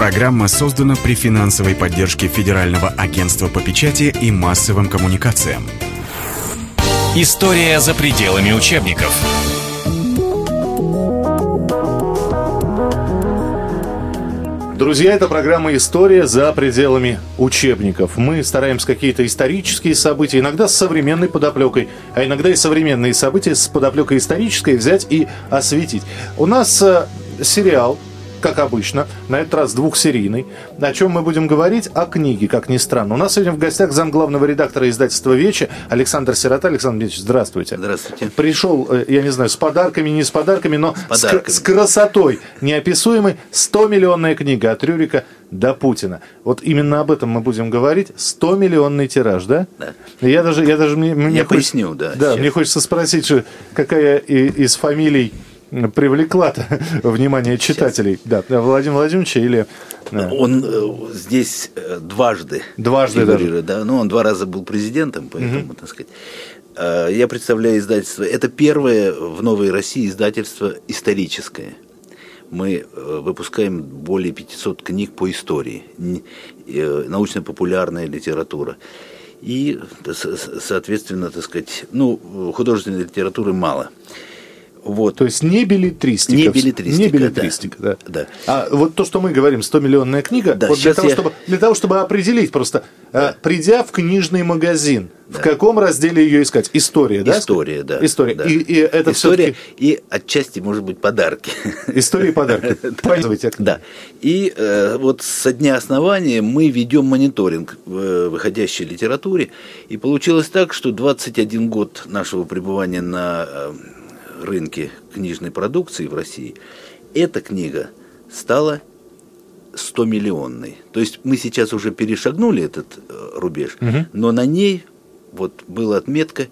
Программа создана при финансовой поддержке Федерального агентства по печати и массовым коммуникациям. История за пределами учебников. Друзья, это программа «История за пределами учебников». Мы стараемся какие-то исторические события, иногда с современной подоплекой, а иногда и современные события с подоплекой исторической взять и осветить. У нас э, сериал как обычно, на этот раз двухсерийный. О чем мы будем говорить? О книге, как ни странно. У нас сегодня в гостях зам главного редактора издательства «Вечи» Александр Сирота. Александр Ильич, здравствуйте. Здравствуйте. Пришел, э, я не знаю, с подарками, не с подарками, но с, подарками. с, с красотой неописуемой 100-миллионная книга от Рюрика до Путина. Вот именно об этом мы будем говорить. 100-миллионный тираж, да? Да. Я даже, я даже мне, мне я хочется, поясню, да. Да, сейчас. мне хочется спросить, что, какая из фамилий привлекла внимание читателей. Сейчас. Да, Владимир Владимирович или... Он э, здесь э, дважды. Дважды даже. Да, ну, он два раза был президентом, поэтому, угу. так сказать. Э, я представляю издательство. Это первое в Новой России издательство историческое. Мы выпускаем более 500 книг по истории, научно-популярная литература. И, соответственно, так сказать, ну, художественной литературы мало. Вот. То есть не билетристика. Не билетристика, не билетристика да. да. А вот то, что мы говорим, 100-миллионная книга, да, вот для, того, я... чтобы, для того, чтобы определить просто, да. придя в книжный магазин, да. в каком разделе ее искать? История, да? История, да. История. Да. И, и это История и отчасти, может быть, подарки. История и подарки. Пользуйте. Да. И э, вот со дня основания мы ведем мониторинг в э, выходящей литературе. И получилось так, что 21 год нашего пребывания на э, рынке книжной продукции в России, эта книга стала 100-миллионной. То есть мы сейчас уже перешагнули этот э, рубеж, угу. но на ней вот была отметка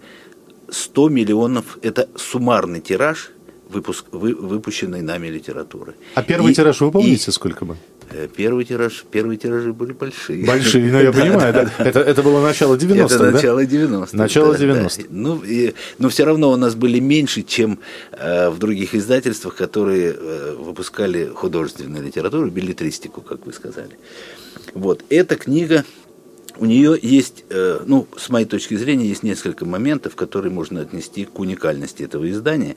100 миллионов, это суммарный тираж выпуск, вы, выпущенной нами литературы. А первый и, тираж вы помните, и, сколько бы? Э, первый тираж, первые тиражи были большие. Большие, ну я понимаю, да, это, это было начало 90-х, Это да? начало 90-х. Начало да, 90-х. Да. Ну, и, но все равно у нас были меньше, чем э, в других издательствах, которые э, выпускали художественную литературу, билетристику, как вы сказали. Вот, эта книга, у нее есть, э, ну, с моей точки зрения, есть несколько моментов, которые можно отнести к уникальности этого издания.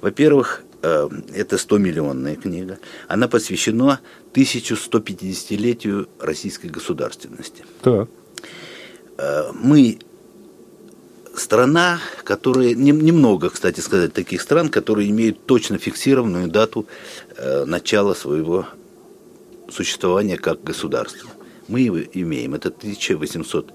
Во-первых, это 100-миллионная книга. Она посвящена 1150-летию российской государственности. Так. Э, мы страна, которая, немного, кстати сказать, таких стран, которые имеют точно фиксированную дату э, начала своего существования как государства мы имеем. Это 1800,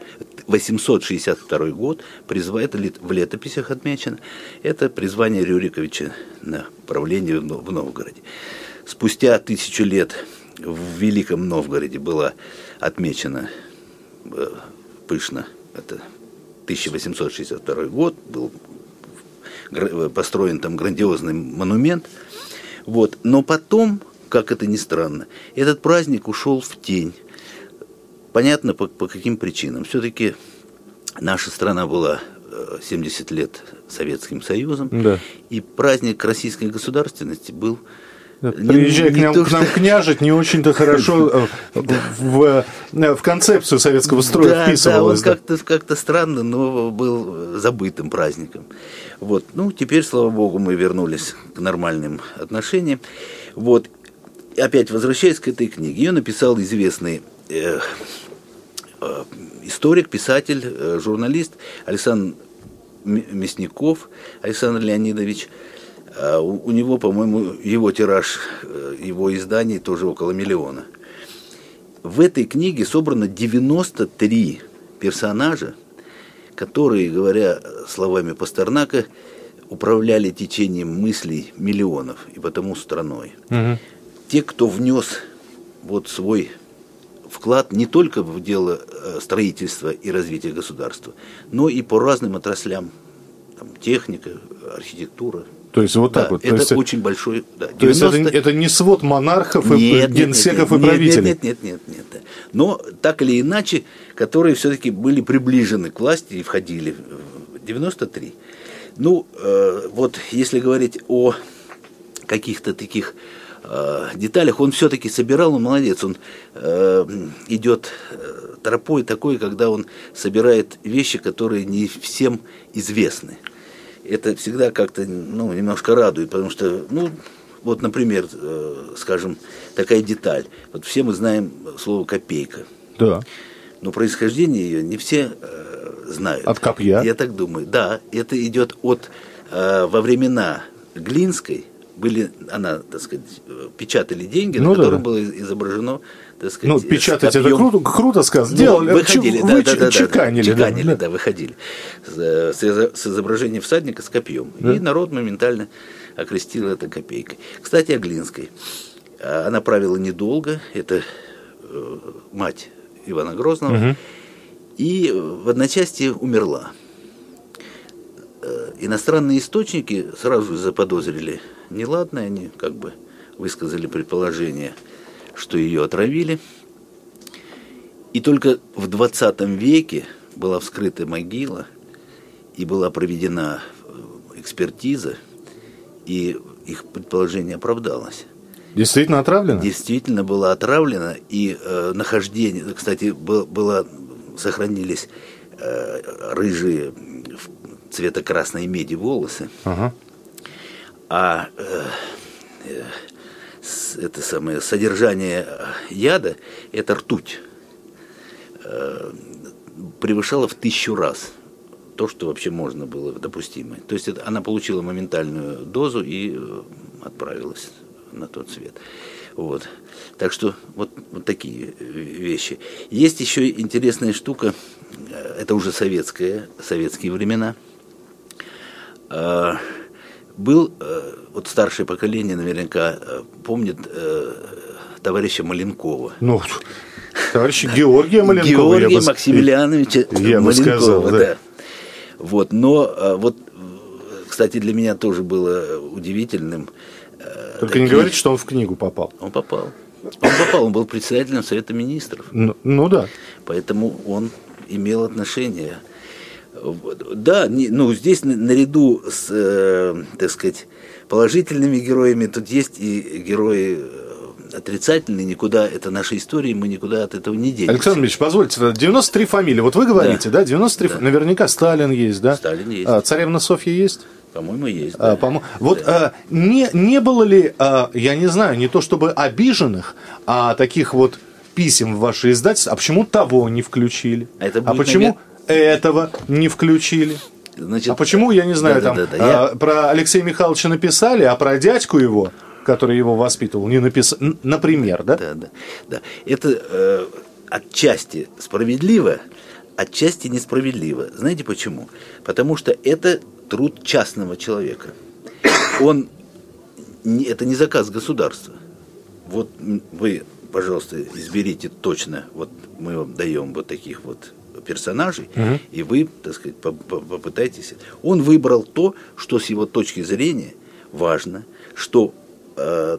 862 год, призвает в летописях отмечено. Это призвание Рюриковича на правление в Новгороде. Спустя тысячу лет в Великом Новгороде было отмечено э, пышно, это 1862 год, был построен там грандиозный монумент. Вот. Но потом, как это ни странно, этот праздник ушел в тень. Понятно, по, по каким причинам. Все-таки наша страна была 70 э, лет Советским Союзом, да. и праздник российской государственности был Приезжая не, к, нам, то, к нам что... княжить, не очень-то хорошо э, в, в концепцию советского строя да, вписывалось. Да, он как-то, как-то странно, но был забытым праздником. Вот. Ну, теперь, слава богу, мы вернулись к нормальным отношениям. Вот. Опять возвращаясь к этой книге, ее написал известный э, Э, историк, писатель, э, журналист Александр Мясников Александр Леонидович. А у него, по-моему, его тираж, э, его изданий тоже около миллиона. В этой книге собрано 93 персонажа, которые, говоря словами Пастернака, управляли течением мыслей миллионов и потому страной. Угу. Те, кто внес вот свой вклад не только в дело э, строительства и развития государства, но и по разным отраслям. Там, техника, архитектура. То есть вот да, так вот. Это есть, очень большой. Да, 90... То есть это, это не свод монархов, нет, и генсеков нет, нет, и правителей. Нет, нет, нет, нет, нет. Но так или иначе, которые все-таки были приближены к власти и входили в 93. Ну, э, вот если говорить о каких-то таких э, деталях. Он все-таки собирал, он молодец, он э, идет э, тропой такой, когда он собирает вещи, которые не всем известны. Это всегда как-то ну, немножко радует, потому что, ну, вот, например, э, скажем, такая деталь. Вот все мы знаем слово копейка. Да. Но происхождение ее не все э, знают. От копья? Я так думаю. Да, это идет от э, во времена Глинской были, она, так сказать, печатали деньги, Ну на да. которых было изображено, так сказать, Ну, печатать это копьем. круто, круто сказано. Ну, Делали, выходили, да, вы да, да, да, чеканили. да, чеканили, да. да, выходили с, э, с изо- с изображением всадника с копьем. И народ моментально окрестил это копейкой. Кстати, о Глинской. А, Она правила недолго, это э, мать Ивана Грозного, и в одночасье умерла. Э, Иностранные источники сразу заподозрили неладное, они как бы высказали предположение, что ее отравили. И только в 20 веке была вскрыта могила и была проведена э, экспертиза, и их предположение оправдалось. Действительно отравлено? Действительно была отравлена, и э, нахождение, кстати, был- было, сохранились э, рыжие цвета красной меди волосы, Ага. А э, э, это самое содержание яда это ртуть э, превышало в тысячу раз то, что вообще можно было допустимо. То есть это, она получила моментальную дозу и э, отправилась на тот свет. Вот. Так что вот, вот такие вещи. Есть еще интересная штука, э, это уже советская, советские времена. Был, э, вот старшее поколение наверняка э, помнит э, товарища Маленкова. Ну, товарища Георгия Маленкова. Георгия бы Максимилиановича я бы Маленкова, сказал, да. да. Вот, но вот, кстати, для меня тоже было удивительным. Только не говорите, что он в книгу попал. Он попал. Он попал, он был председателем Совета Министров. Ну, ну да. Поэтому он имел отношение. Да, не- ну здесь на- наряду с, э, так сказать, положительными героями тут есть и герои э, отрицательные, никуда, это наша история, мы никуда от этого не денемся. Александр Ильич, позвольте, 93 фамилии. Вот вы говорите, да, 93 фа- Наверняка Сталин есть, да? Сталин есть. А, царевна Софья есть? По-моему, есть. А, да. по-мо- Вот а, не, не было ли, а, я не знаю, не то чтобы обиженных, а таких вот писем в ваши издательства, а почему того не включили? А это будет, почему этого не включили? Значит, а почему, я не знаю, там да-да-да, я- а, про Алексея Михайловича написали, а про дядьку его, который его воспитывал, не написали, например, да? Да, да, да. Это э, отчасти справедливо, отчасти несправедливо. Знаете почему? Потому что это труд частного человека. Он это не заказ государства. Вот вы, пожалуйста, изберите точно, вот мы вам даем вот таких вот персонажей, и вы, так сказать, по- по- попытайтесь. Он выбрал то, что с его точки зрения важно, что э,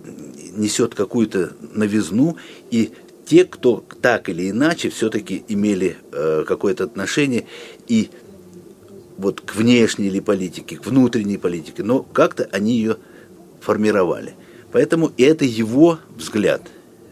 несет какую-то новизну, и те, кто так или иначе все-таки имели э, какое-то отношение и вот к внешней ли политике, к внутренней политике, но как-то они ее формировали. Поэтому это его взгляд.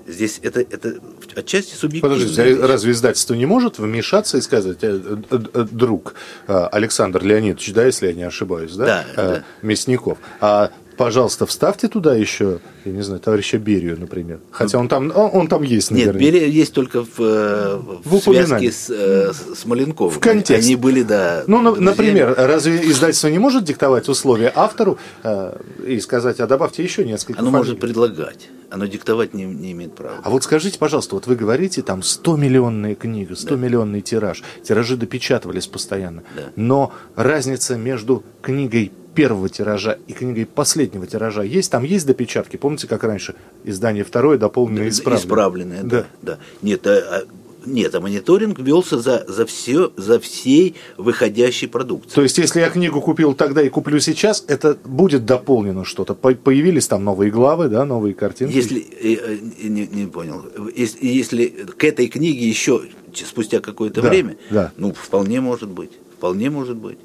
Здесь это, это отчасти субъективно. Подождите, а разве издательство не может вмешаться и сказать, э, э, э, друг Александр Леонидович, да, если я не ошибаюсь, да, Да, да. Мясников, а пожалуйста, вставьте туда еще, я не знаю, товарища Берию, например. Хотя он там, он, он там есть, Нет, наверное. Берия есть только в, э, в, В связке с, э, с Маленковым. В контексте. Они были, да. Ну, на- друзьями. например, разве издательство не может диктовать условия автору э, и сказать, а добавьте еще несколько Оно фамилий? может предлагать, оно диктовать не, не имеет права. А вот скажите, пожалуйста, вот вы говорите, там 100-миллионная книга, 100-миллионный тираж, тиражи допечатывались постоянно, Да. но разница между книгой первого тиража и книгой последнего тиража есть? Там есть допечатки? Помните, как раньше издание второе дополненное исправленное? Исправленное, да. Да. да. Нет, а, а- нет, а мониторинг велся за, за, все, за всей выходящей продукцией. То есть, если я книгу купил тогда и куплю сейчас, это будет дополнено что-то? По- Появились там новые главы, да, новые картинки? Если, э, э, не, не понял, если, если к этой книге еще спустя какое-то Да, время, да. ну, вполне может быть, вполне может быть.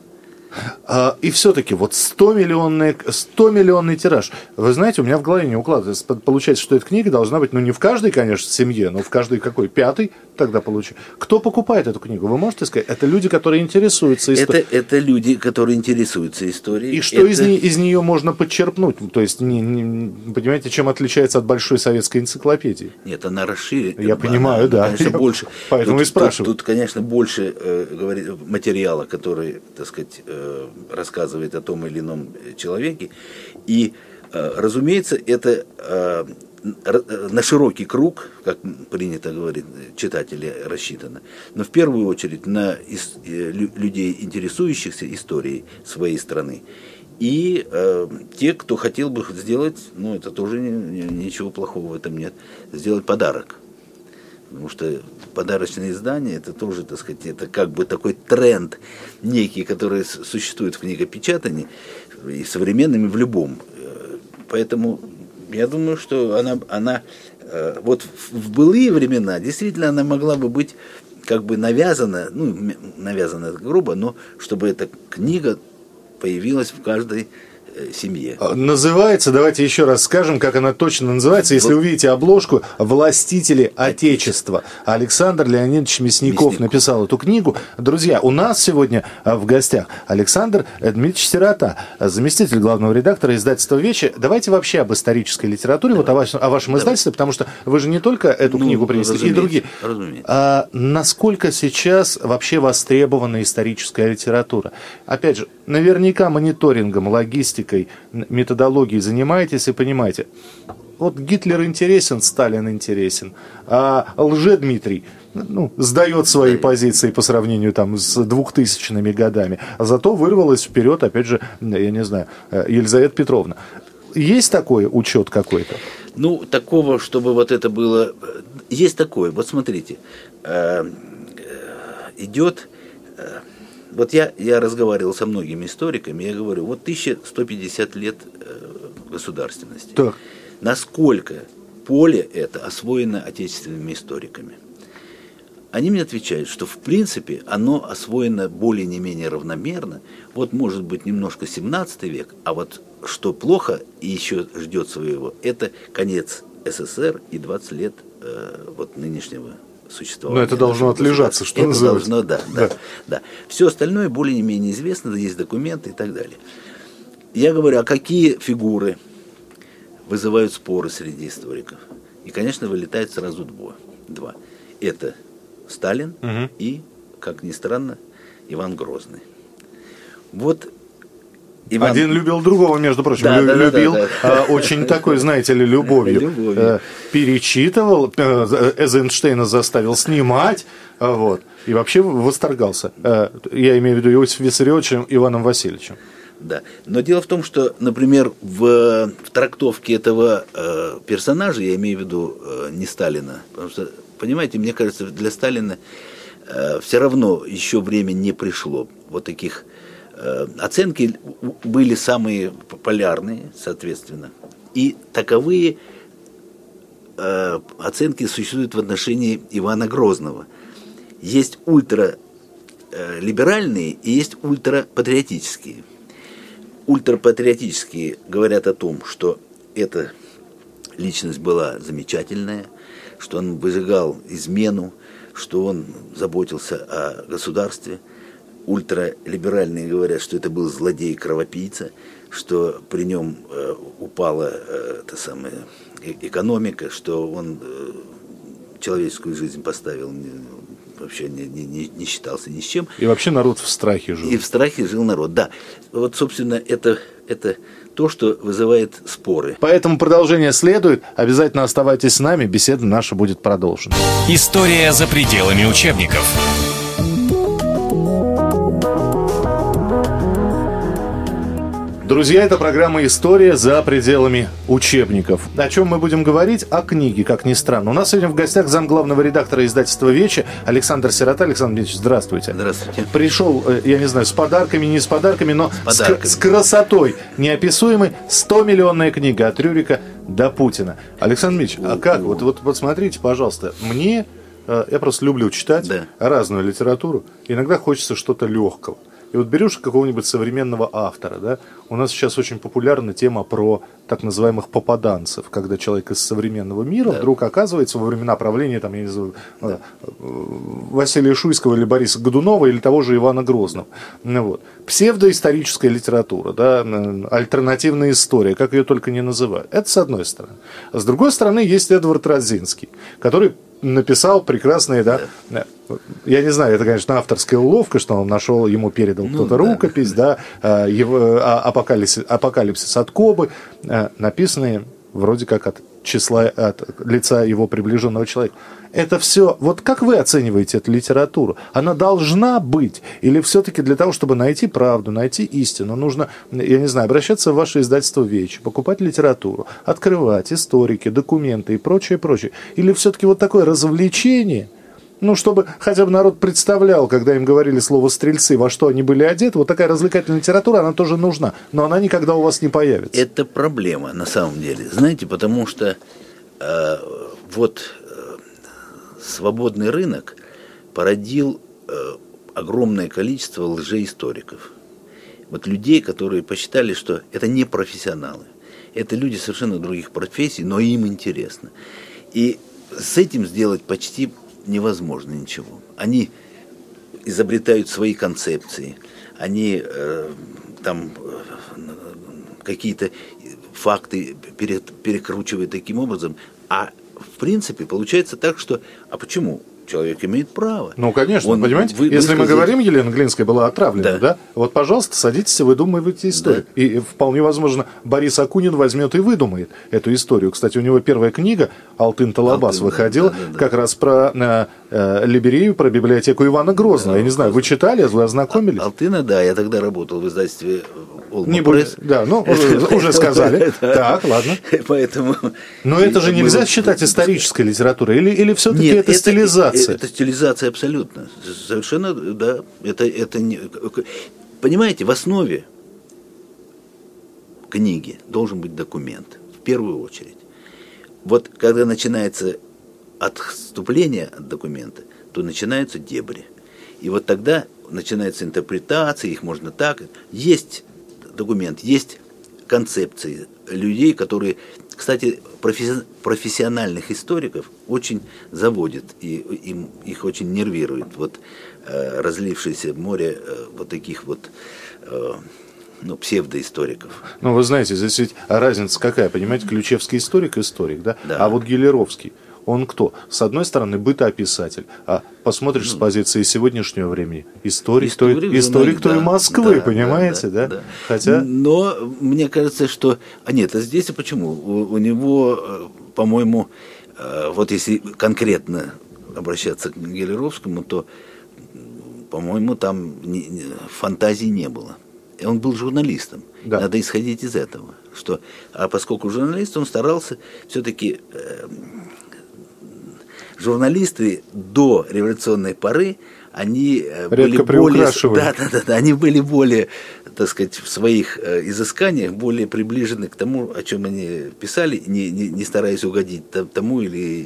А, и все-таки вот 100 миллионный, 100 миллионный тираж. Вы знаете, у меня в голове не укладывается. Получается, что эта книга должна быть, ну, не в каждой, конечно, семье, но в каждой какой? Пятый тогда получается. Кто покупает эту книгу? Вы можете сказать? Это люди, которые интересуются историей. Это, это люди, которые интересуются историей. И что это... из, не, из нее можно подчерпнуть? То есть, не, не, понимаете, чем отличается от большой советской энциклопедии? Нет, она расширена. Я понимаю, она, да. Конечно, Я больше. Поэтому тут, и спрашиваю. Тут, тут, конечно, больше э, говорит, материала, который, так сказать, э, рассказывает о том или ином человеке. И, э, разумеется, это э, на широкий круг, как принято говорить, читателей рассчитано, но в первую очередь на э, людей, интересующихся историей своей страны. И э, те, кто хотел бы сделать, ну это тоже не, не, ничего плохого в этом нет, сделать подарок. Потому что подарочные издания, это тоже, так сказать, это как бы такой тренд некий, который существует в книгопечатании, и современными в любом. Э, поэтому я думаю, что она, она э, вот в былые времена действительно она могла бы быть как бы навязана, ну, навязана грубо, но чтобы эта книга появилась в каждой семье. А, называется, давайте еще раз скажем, как она точно называется. Если увидите обложку «Властители Отечества». Александр Леонидович Мясников, Мясников написал эту книгу. Друзья, у нас сегодня а, в гостях Александр Дмитриевич Сирота, заместитель главного редактора издательства «Вечи». Давайте вообще об исторической литературе, Давай. вот о вашем, о вашем издательстве, потому что вы же не только эту ну, книгу принесли, и другие. А, насколько сейчас вообще востребована историческая литература? Опять же, наверняка мониторингом, логистикой, методологией занимаетесь и понимаете. Вот Гитлер интересен, Сталин интересен, а лже-Дмитрий ну, сдает свои позиции по сравнению там, с двухтысячными годами, а зато вырвалась вперед, опять же, я не знаю, Елизавета Петровна. Есть такой учет какой-то? Ну, такого, чтобы вот это было... Есть такое. Вот смотрите, э, э, идет вот я, я разговаривал со многими историками, я говорю, вот 1150 лет э, государственности. Так. Насколько поле это освоено отечественными историками? Они мне отвечают, что в принципе оно освоено более не менее равномерно. Вот может быть немножко 17 век, а вот что плохо и еще ждет своего, это конец СССР и 20 лет э, вот нынешнего существования. Но это должно отлежаться, что это называется. должно, да, да, да. да. Все остальное более-менее известно, есть документы и так далее. Я говорю, а какие фигуры вызывают споры среди историков? И, конечно, вылетает сразу два. два. Это Сталин угу. и, как ни странно, Иван Грозный. Вот Иван... Один любил другого, между прочим, да, Лю- да, любил да, да, да. очень такой, знаете ли, любовью. любовью. Э, перечитывал, э, Эйзенштейна заставил снимать, э, вот, и вообще восторгался. Я имею в виду Иосиф Виссарионовичем Иваном Васильевичем. Да. Но дело в том, что, например, в, в трактовке этого э, персонажа, я имею в виду э, не Сталина, потому что, понимаете, мне кажется, для Сталина э, все равно еще время не пришло вот таких Э, оценки были самые популярные, соответственно. И таковые э, оценки существуют в отношении Ивана Грозного. Есть ультралиберальные и есть ультрапатриотические. Ультрапатриотические говорят о том, что эта личность была замечательная, что он выжигал измену, что он заботился о государстве – ультралиберальные говорят, что это был злодей-кровопийца, что при нем э, упала э, та самая э, экономика, что он э, человеческую жизнь поставил вообще не, не, не считался ни с чем. И вообще народ в страхе жил. И в страхе жил народ, да. Вот, собственно, это, это то, что вызывает споры. Поэтому продолжение следует. Обязательно оставайтесь с нами, беседа наша будет продолжена. История за пределами учебников. Друзья, это программа «История за пределами учебников». О чем мы будем говорить? О книге, как ни странно. У нас сегодня в гостях зам главного редактора издательства «Вечи» Александр Сирота. Александр Дмитриевич, здравствуйте. Здравствуйте. Пришел, э, я не знаю, с подарками, не с подарками, но с, подарками. с, с красотой неописуемой 100-миллионная книга от Рюрика до Путина. Александр Дмитриевич, а как? Вот, вот посмотрите, пожалуйста, мне, э, я просто люблю читать да. разную литературу, иногда хочется что-то легкого И вот берешь какого-нибудь современного автора, да, у нас сейчас очень популярна тема про так называемых попаданцев, когда человек из современного мира да. вдруг оказывается во времена правления, там, я не знаю, да. Василия Шуйского или Бориса Годунова или того же Ивана Грозного. Ну, вот. Псевдоисторическая литература, да, альтернативная история, как ее только не называют. Это с одной стороны. С другой стороны, есть Эдвард Родзинский, который написал прекрасные, да, да. Я не знаю, это, конечно, авторская уловка, что он нашел, ему передал ну, кто-то да. рукопись, да, а, его а, апокалипсис, апокалипсис от Кобы, а, написанные вроде как от числа, от лица его приближенного человека. Это все, вот как вы оцениваете эту литературу? Она должна быть? Или все-таки для того, чтобы найти правду, найти истину, нужно, я не знаю, обращаться в ваше издательство «Вечи», покупать литературу, открывать историки, документы и прочее, прочее? Или все-таки вот такое развлечение – ну, чтобы хотя бы народ представлял, когда им говорили слово «стрельцы», во что они были одеты, вот такая развлекательная литература, она тоже нужна, но она никогда у вас не появится. Это проблема, на самом деле, знаете, потому что э, вот э, свободный рынок породил э, огромное количество лжеисториков. Вот людей, которые посчитали, что это не профессионалы. Это люди совершенно других профессий, но им интересно. И с этим сделать почти невозможно ничего. Они изобретают свои концепции, они э, там э, какие-то факты перекручивают таким образом, а в принципе получается так, что а почему человек имеет право. Ну, конечно, Он, понимаете, вы, если мы говорим, Елена Глинская была отравлена, да. да, вот, пожалуйста, садитесь и выдумывайте историю. Да. И вполне возможно, Борис Акунин возьмет и выдумает эту историю. Кстати, у него первая книга «Алтын Талабас» Алтын, выходила да, да, да. как раз про э, э, Либерею, про библиотеку Ивана Грозного. Да, я не знаю, вы читали, вы ознакомились? Алтына, да, я тогда работал в издательстве Олма не будет, да, ну уже, уже сказали. Так, ладно. Поэтому. Но это же нельзя считать исторической литературой, или или все-таки это стилизация? Это стилизация абсолютно, совершенно, да. Это это не, понимаете, в основе книги должен быть документ в первую очередь. Вот когда начинается отступление от документа, то начинаются дебри. И вот тогда начинается интерпретация, их можно так. Есть документ, есть концепции людей, которые, кстати, профессиональных историков очень заводит и им, их очень нервирует вот э, разлившееся море э, вот таких вот э, ну, псевдоисториков. Ну, вы знаете, здесь ведь разница какая, понимаете, Ключевский историк, историк, да? да. А вот Гелеровский – он кто? С одной стороны, бытоописатель, а посмотришь ну, с позиции сегодняшнего времени, историк, историк, той, историк да, той Москвы, да, понимаете, да, да? да? Хотя... Но мне кажется, что... А нет, а здесь почему? У, у него, э, по-моему, э, вот если конкретно обращаться к Гелеровскому, то, по-моему, там фантазии не было. И он был журналистом. Да. Надо исходить из этого. Что, а поскольку журналист, он старался все-таки э, журналисты до революционной поры, они э, Редко были более, да, да, да, да, они были более, так сказать, в своих э, изысканиях более приближены к тому, о чем они писали, не, не, не стараясь угодить тому или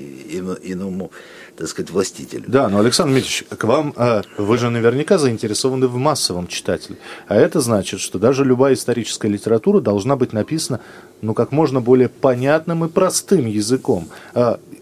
иному так сказать, властителю. Да, но, Александр Дмитриевич, к вам, э, вы же наверняка заинтересованы в массовом читателе. А это значит, что даже любая историческая литература должна быть написана, ну, как можно более понятным и простым языком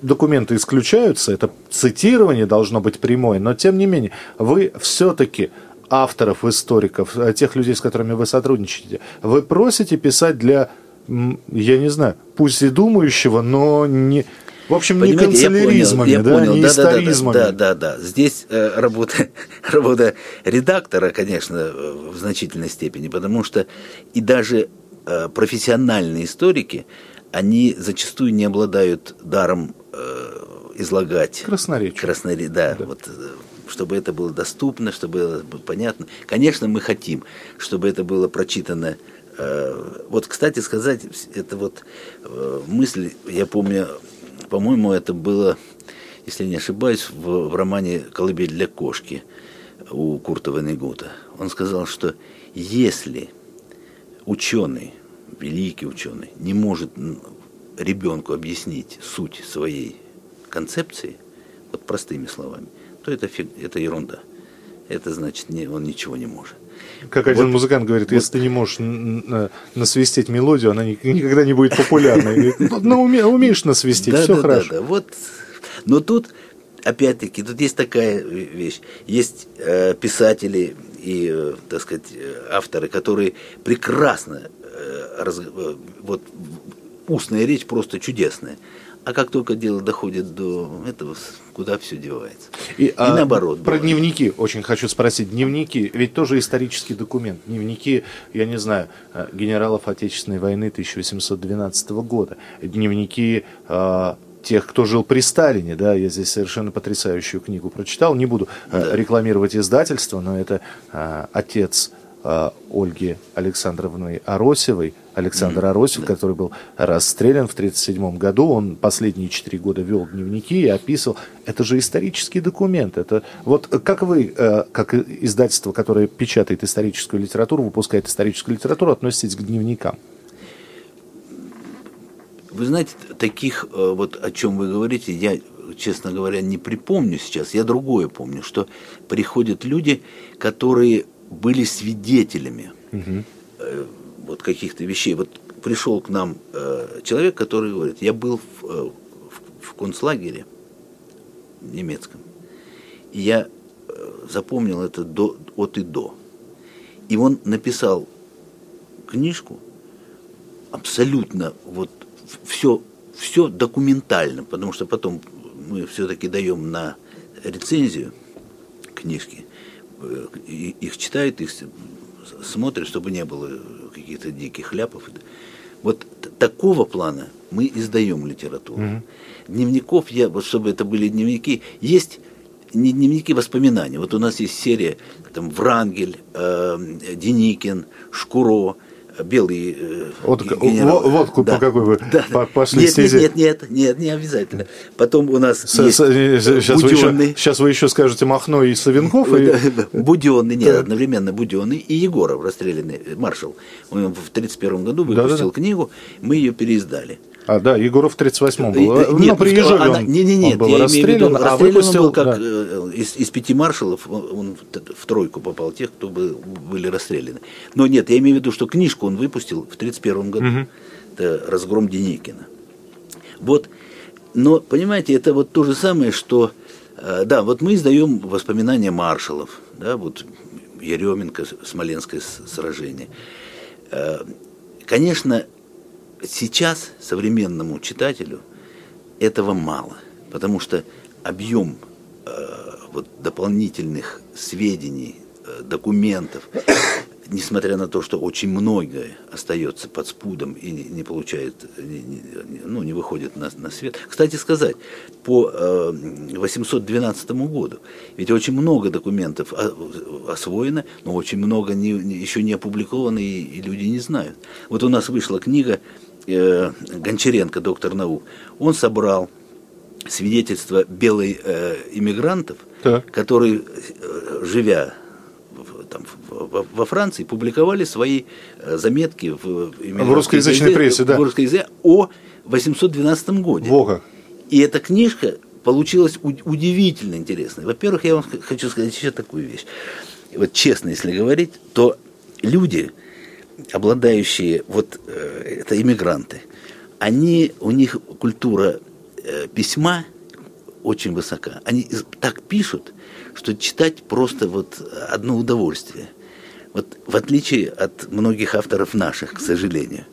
документы исключаются, это цитирование должно быть прямое, но тем не менее, вы все-таки авторов, историков, э, тех людей, с которыми вы сотрудничаете, вы просите писать для, я не знаю, пусть и думающего, но не, в общем, Понимаете, не канцеляризмами, я понял, я да, понял. не да, историзмами. Да, да, да, да. Здесь э, работа, работа редактора, конечно, в значительной степени, потому что и даже э, профессиональные историки, они зачастую не обладают даром э, излагать. Красноречие. Красноречие, да, да. Вот, э, чтобы это было доступно, чтобы было понятно. Конечно, мы хотим, чтобы это было прочитано. Э, вот, кстати сказать, это вот э, мысль, я помню, по-моему, это было, если не ошибаюсь, в, в романе «Колыбель для кошки» у Курта Венегута. Он сказал, что если ученый, великий ученый, не может ребенку объяснить суть своей концепции, вот простыми словами, то это, фиг, это ерунда. это значит, не, он ничего не может. Как один вот, музыкант говорит, если ты не можешь насвистеть мелодию, она никогда не будет популярной. Ну, умеешь насвистеть, все хорошо. Вот. Но тут, опять-таки, тут есть такая вещь. Есть э, писатели и, э, так сказать, авторы, которые прекрасно, э, раз, э, вот устная речь просто чудесная. А как только дело доходит до этого, куда все девается? И, и а, наоборот. Про бывает. дневники очень хочу спросить. Дневники, ведь тоже исторический документ. Дневники, я не знаю, э, генералов Отечественной войны 1812 года. Дневники э, тех, кто жил при Сталине, да, я здесь совершенно потрясающую книгу прочитал, не буду э, да. рекламировать издательство, но это э, отец э, Ольги Александровны Аросевой, Александр Аросев, который был расстрелян в 1937 году. Он последние четыре года вел дневники и описывал. Это же исторический документ. Это вот как вы, э, как издательство, которое печатает историческую литературу, выпускает историческую литературу, относитесь к дневникам? Вы знаете, таких, э, вот о чем вы говорите, я, честно говоря, не припомню сейчас. Я другое помню, что приходят люди, которые были свидетелями. Угу вот каких-то вещей. Вот пришел к нам э, человек, который говорит, я был в, э, в, в концлагере немецком, и я э, запомнил это до, от и до. И он написал книжку абсолютно вот все, все документально, потому что потом мы все-таки даем на рецензию книжки, э, их читают, их смотрят, чтобы не было каких-то диких ляпов. Вот такого плана мы издаем литературу. Угу. Дневников я, вот чтобы это были дневники, есть не дневники воспоминаний. Вот у нас есть серия там Врангель, э, Деникин, Шкуро, белый э, вот, генерал. Водку да. по какой вы да. пошли нет, стези? Нет, нет, нет, нет, не обязательно. Потом у нас с, есть сейчас, Вы еще, сейчас вы еще скажете Махно и Савенков. И... Буденный, нет, одновременно Буденный и Егоров, расстрелянный маршал. Он в 1931 году выпустил да, да, книгу, мы ее переиздали. А, да, Егоров в 38-м был. Нет, ну, при Ежове он, не, не, нет, он был расстрелян, виду, а выпустил... был как да. Э, из, из пяти маршалов, он в тройку попал тех, кто был, были расстреляны. Но нет, я имею в виду, что книжку он выпустил в 31 году. Угу. Это «Разгром Деникина». Вот, но, понимаете, это вот то же самое, что... Э, да, вот мы издаем воспоминания маршалов, да, вот Еременко, Смоленское сражение. Э, конечно, сейчас современному читателю этого мало, потому что объем э, вот, дополнительных сведений, э, документов, несмотря на то, что очень многое остается под спудом и не, не получает, не, ну, не выходит на, на свет. Кстати сказать, по э, 812 году, ведь очень много документов освоено, но очень много не, еще не опубликовано, и, и люди не знают. Вот у нас вышла книга э, Гончаренко, доктор наук, он собрал свидетельства белых э, иммигрантов, да. которые, э, живя там, во Франции, публиковали свои э, заметки в, в русскоязычной прессе, да. в русскоязычной о 812 годе. Бога. И эта книжка получилась удивительно интересной. Во-первых, я вам хочу сказать еще такую вещь. Вот честно, если говорить, то люди, обладающие, вот э, это иммигранты, они, у них культура э, письма очень высока. Они так пишут, что читать просто вот одно удовольствие. Вот в отличие от многих авторов наших, к сожалению.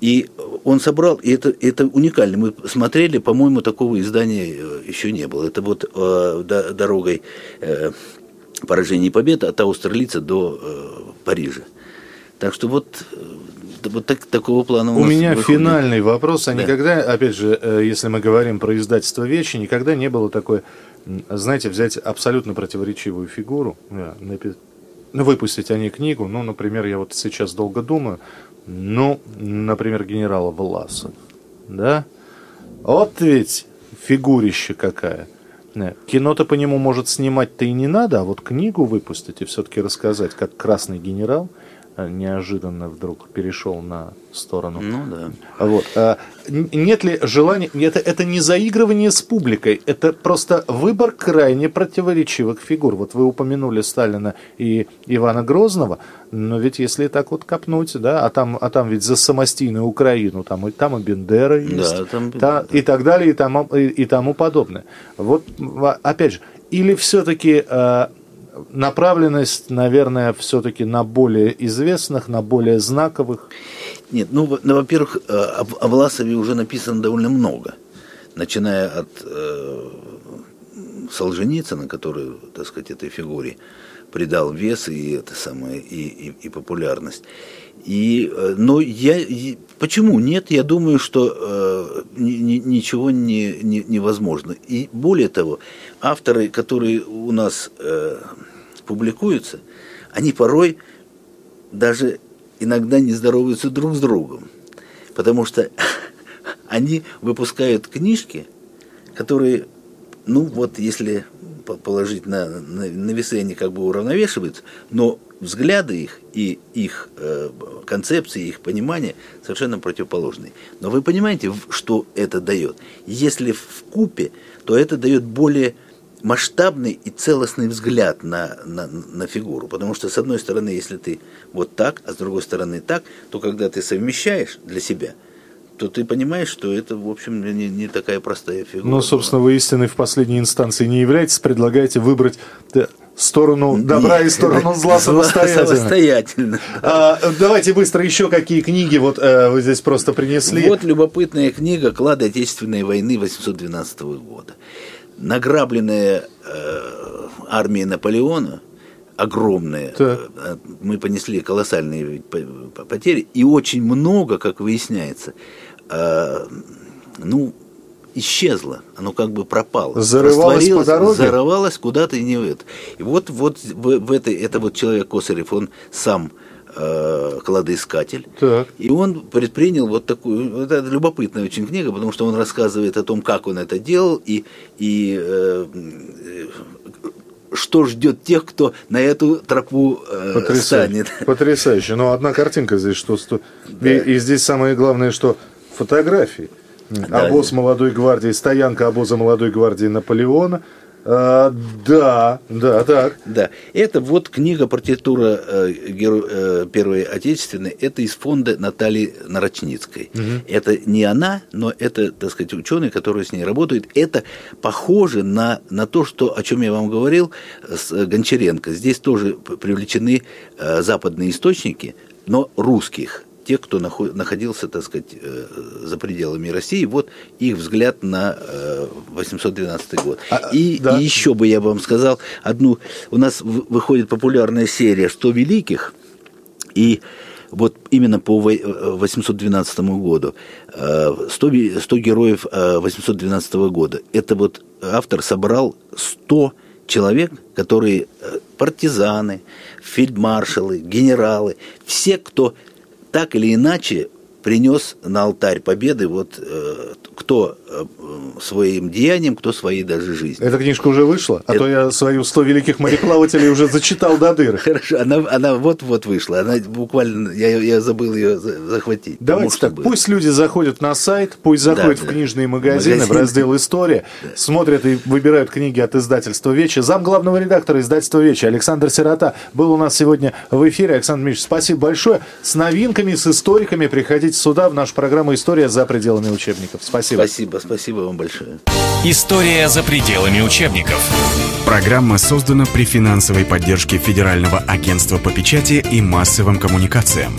И он собрал, и это, это уникально. Мы смотрели, по-моему, такого издания э, еще не было. Это вот э, дорогой э, поражения и победы от Аустерлица до э, Парижа. Так что вот, э, вот так, такого плана у, у нас меня выходит. финальный вопрос. А да. никогда, опять же, э, если мы говорим про издательство «Вечи», никогда не было такой, знаете, взять абсолютно противоречивую фигуру, ну, выпустить они книгу, ну, например, я вот сейчас долго думаю, ну, например, генерала Власов, да? Вот ведь фигурище какая. Кино-то по нему, может, снимать-то и не надо, а вот книгу выпустить и все-таки рассказать, как красный генерал – э, неожиданно вдруг перешел на сторону. Ну да. Вот. А, нет ли желания... Это, это не заигрывание с публикой, это просто выбор крайне противоречивых фигур. Вот вы упомянули Сталина и Ивана Грозного, но ведь если так вот копнуть, да, а там, а там ведь за самостийную Украину, там и, там и Бендера есть, Да, там- та- и так далее, и тому, и, и тому подобное. Вот, ва- опять же, или все-таки направленность, наверное, все-таки на более известных, на более знаковых. Нет, ну, ну, во-первых, э, о Власове уже написано довольно много. Начиная от э, Солженицына, который, так сказать, этой фигуре придал вес и это самое, и, и, и популярность. И, э, но я, и- почему нет? Я думаю, что э, ни- ни- ничего не, не, невозможно. И более того, авторы, которые у нас э, публикуются, они порой даже иногда не здороваются друг с другом, потому что они выпускают книжки, которые, ну вот если по- положить на, на, на весы, они как бы уравновешиваются, но взгляды их и их э, концепции, их понимание совершенно противоположные. Но вы понимаете, что это дает? Если в купе, то это дает более масштабный и целостный взгляд на, на, на фигуру. Потому что, с одной стороны, если ты вот так, а с другой стороны так, то когда ты совмещаешь для себя, то ты понимаешь, что это, в общем, не, не такая простая фигура. Ну, собственно, вы истиной в последней инстанции не являетесь, предлагаете выбрать сторону добра и сторону зла самостоятельно. Самостоятельно. А, давайте быстро еще какие книги вот э, вы здесь просто принесли. Вот любопытная книга «Клады Отечественной войны 812 года». Награбленная э, армия Наполеона, огромная, Так. э, мы понесли колоссальные потери, и очень много, как выясняется, э, ну, исчезло, оно как бы пропало. Зарывалось по дороге? Зарывалось куда-то и не в это. И вот, вот в, в этой, это вот человек Косарев, он сам э, кладоискатель. Так. И он предпринял вот такую, это любопытная очень книга, потому что он рассказывает о том, как он это делал и, и э, э, что ждет тех, кто на эту тропу э, Потрясающе. станет. Потрясающе. Но одна картинка здесь, что... сто- И, и здесь самое главное, что фотографии. Да, Обоз молодой гвардии, стоянка обоза молодой гвардии Наполеона. А, да, да, так. Да, это вот книга партитура э, Геро- э, Первой Отечественной, это из фонда Натальи Нарочницкой. Это не она, но это, так сказать, ученый, который с ней работает. Это похоже на, на то, что, о чем я вам говорил с э, Гончаренко. Здесь тоже привлечены э, западные источники, но русских тех, кто нахо- находился, так сказать, э, за пределами России, вот их взгляд на э, 812 год. А, и, да. и еще бы я вам сказал одну. У нас выходит популярная серия «100 великих», и вот именно по вой- э, 812 году, э, 100, ви- 100 героев э, 812 года, это вот автор собрал 100 человек, которые э, партизаны, фельдмаршалы, генералы, все, кто так или иначе принес на алтарь победы вот э, кто своим деянием, кто своей даже жизнью. Эта книжка уже вышла, а Это- то я свою «100 великих мореплавателей» уже зачитал до дыр. Хорошо, она, она вот-вот вышла. Она буквально, я, я забыл ее за- захватить. Давайте так, что пусть люди заходят на сайт, пусть заходят Да, в да. книжные магазины, в Магазины. раздел «История», смотрят и выбирают книги от издательства «Вечи». Зам главного редактора издательства «Вечи» Александр Сирота был у нас сегодня в эфире. Александр Дмитриевич, спасибо большое. С новинками, с историками приходите сюда, в нашу программу «История за пределами учебников». Спасибо. Спасибо, спасибо вам большое. История за пределами учебников. Программа создана при финансовой поддержке Федерального агентства по печати и массовым коммуникациям.